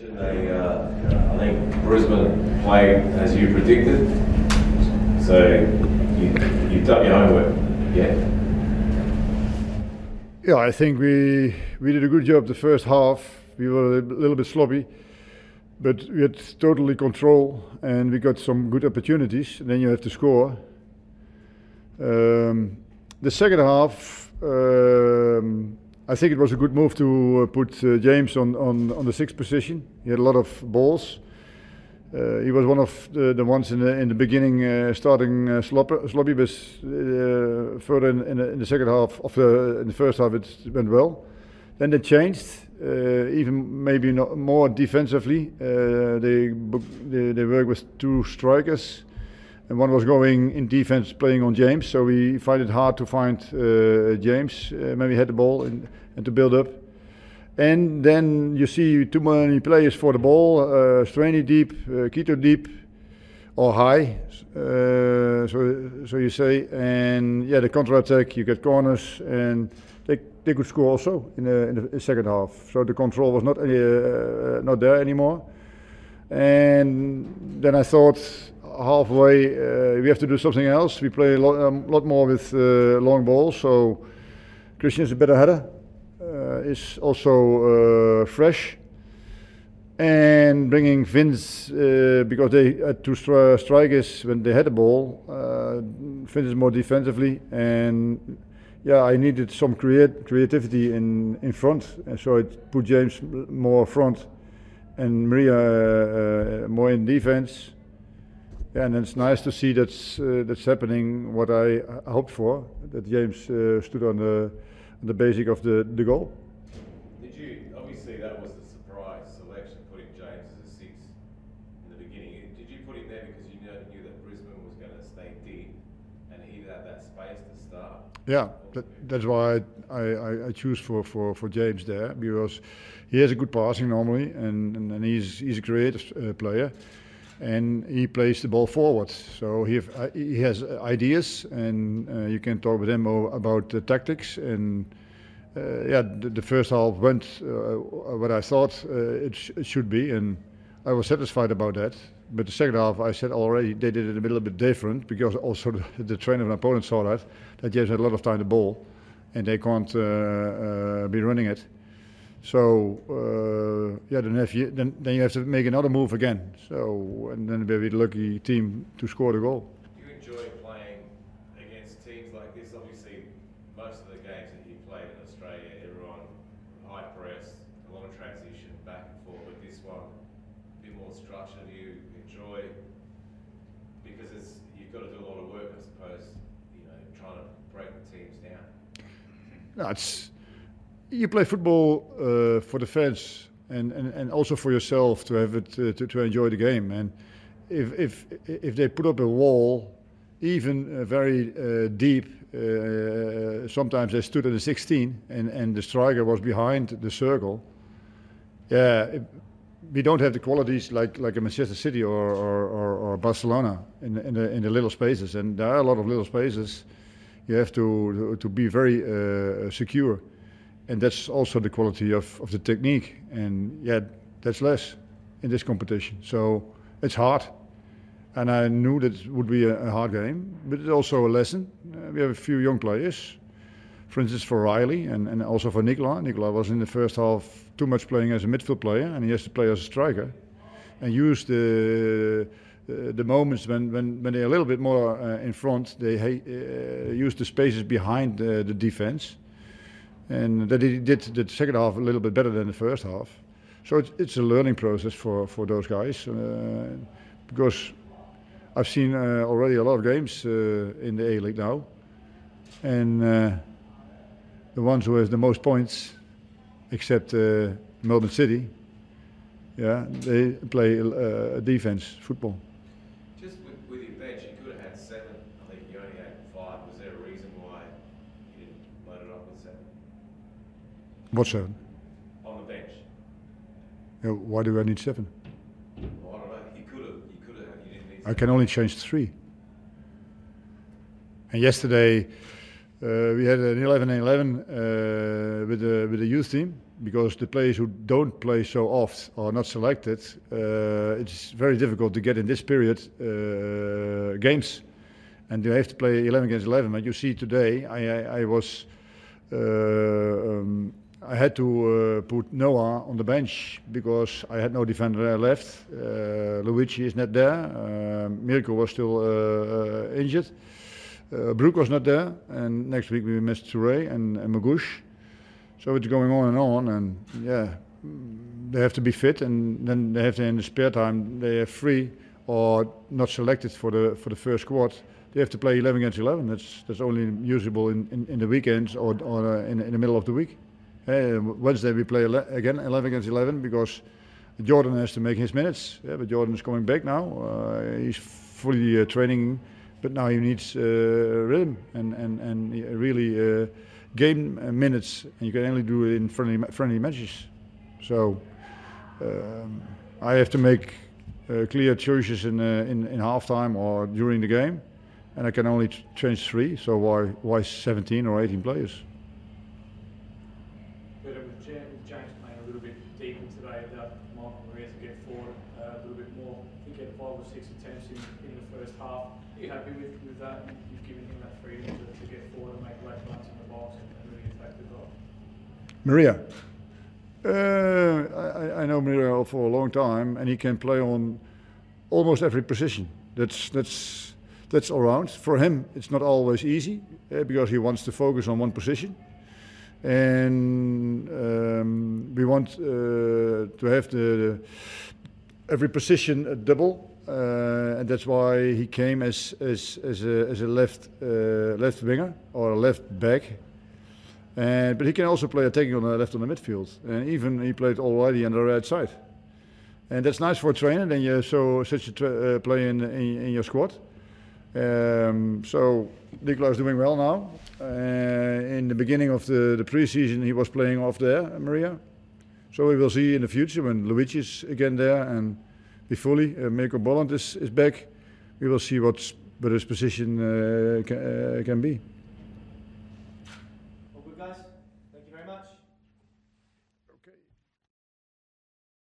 They, uh, I think Brisbane played as you predicted, so you, you've done your homework. Yeah. Yeah, I think we we did a good job the first half. We were a little bit sloppy, but we had totally control and we got some good opportunities. And then you have to score. Um, the second half, um, I think it was a good move to uh, put uh, James on, on, on the sixth position. He had a lot of balls. Uh, he was one of the, the ones in the in the beginning uh, starting uh, sloppy, but uh, further in, in, the, in, the, second half of the in the first half it went well. Then they changed, uh, even maybe not more defensively. They, they they work with two strikers, and one was going in defense playing on James. So we find it hard to find James. when we had the ball and, and to build up. And then you see too many players for the ball, uh, Straney deep, uh, Kitto deep, or high. Uh, so, so you say, and yeah, the counter attack, you get corners, and they they could score also in the, in the second half. So the control was not uh, uh, not there anymore. And then I thought halfway uh, we have to do something else. We play a lot, um, lot more with uh, long balls, so Christian is a better header uh, is also uh, fresh. And bringing Vince, uh, because they had two stri strikers when they had the ball, Vince is more defensively. And yeah, I needed some create creativity in, in front. And so I put James more front and Maria uh, more in defense. Yeah, and it's nice to see that's uh, that's happening. What I hoped for, that James uh, stood on the on the basic of the, the goal. Did you, obviously that was a surprise selection, putting James as a six in the beginning. Did you put him there because you knew, knew that Brisbane was going to stay deep and he had that space to start? Yeah, that, that's why I, I, I, choose for, for, for James there because he has a good passing normally and, and, and he's, he's a creative uh, player and he plays the ball forward. So he, have, uh, he has ideas, and uh, you can talk with him about the tactics. And uh, yeah, the, the, first half went uh, what I thought uh, it, sh it, should be, and I was satisfied about that. But the second half, I said already, they did it a little bit different because also the, the trainer and opponent saw that that James had a lot of time to ball, and they can't uh, be running it. So uh, yeah, then have you then then you have to make another move again. So and then we're the lucky team to score the goal. Do you enjoy playing against teams like this? Obviously, most of the games that you played in Australia, everyone high press, a lot of transition back and forth. But this one, a bit more structure. Do you enjoy? Because it's you've got to do a lot of work, I suppose. You know, trying to break the teams down. No, it's you play football uh, for the fans and, and, and also for yourself to have it uh, to, to enjoy the game. And if, if, if they put up a wall, even uh, very uh, deep, uh, sometimes they stood at the 16 and, and the striker was behind the circle. Yeah, it, we don't have the qualities like, like a Manchester City or, or, or, or Barcelona in, in, the, in the little spaces. And there are a lot of little spaces. You have to, to be very uh, secure and that's also the quality of, of the technique. And yeah, that's less in this competition. So it's hard. And I knew that it would be a, a hard game, but it's also a lesson. Uh, we have a few young players, for instance, for Riley and, and also for Nicola. Nicola was in the first half too much playing as a midfield player, and he has to play as a striker and use the. Uh, the moments when, when, when they're a little bit more uh, in front, they uh, use the spaces behind the defense and that he did the second half a little bit better than the first half. So it's, it's a learning process for, for those guys uh, because I've seen uh, already a lot of games uh, in the A League now, and uh, the ones who have the most points, except uh, Melbourne City, yeah, they play uh, defense football. What seven? On the bench. Yeah, why do I need seven? Well, I don't know. He could have. He could have. He didn't need. I can only change three. And yesterday, uh, we had an 11 and 11 uh, with the with the youth team, because the players who don't play so often are not selected. Uh, it's very difficult to get in this period uh, games, and you have to play 11 against 11. But you see today, I, I, I was. Uh, um, I had to uh, put Noah on the bench because I had no defender left. Uh, Luigi is not there. Uh, Mirko was still uh, injured. Uh, was not there, and next week we missed Toure and, and Magouche. So it's going on and on, and yeah, they have to be fit, and then they have to in the spare time they are free or not selected for the for the first squad. They have to play 11 against 11. That's that's only usable in, in, in the weekends or, or uh, in, in the middle of the week. Uh, Wednesday we play ele- again 11 against 11 because Jordan has to make his minutes. Yeah, but Jordan is coming back now. Uh, he's fully uh, training but now he needs uh, rhythm and and and really uh, game minutes, and you can only do it in friendly friendly matches. So um, I have to make uh, clear choices in, in in halftime or during the game, and I can only change three. So why why 17 or 18 players? James playing a little bit deeper today about Michael Maria to get forward uh, a little bit more. I think he had five or six attempts in, in the first half. Are you happy with, with that? You've given him that freedom to, to get forward and make late runs in the box and, and really attack the goal. Maria. Uh, I, I know Maria for a long time, and he can play on almost every position. That's that's that's right. For him, it's not always easy uh, because he wants to focus on one position and um, we want uh, to have the, the, every position a double, uh, and that's why he came as as as a, as a left uh, left winger or a left back. And but he can also play attacking on the left on the midfield, and even he played already on the right side. And that's nice for a trainer. Then you so such a tra- uh, play in, in, in your squad. Um, so Nicola is doing well now. Uh, in the beginning of the, the preseason, he was playing off there, Maria. So we will see in the future when Luigi is again there and be fully, uh, Mirko Boland is, is back. We will see what, his position uh, can, uh, can be.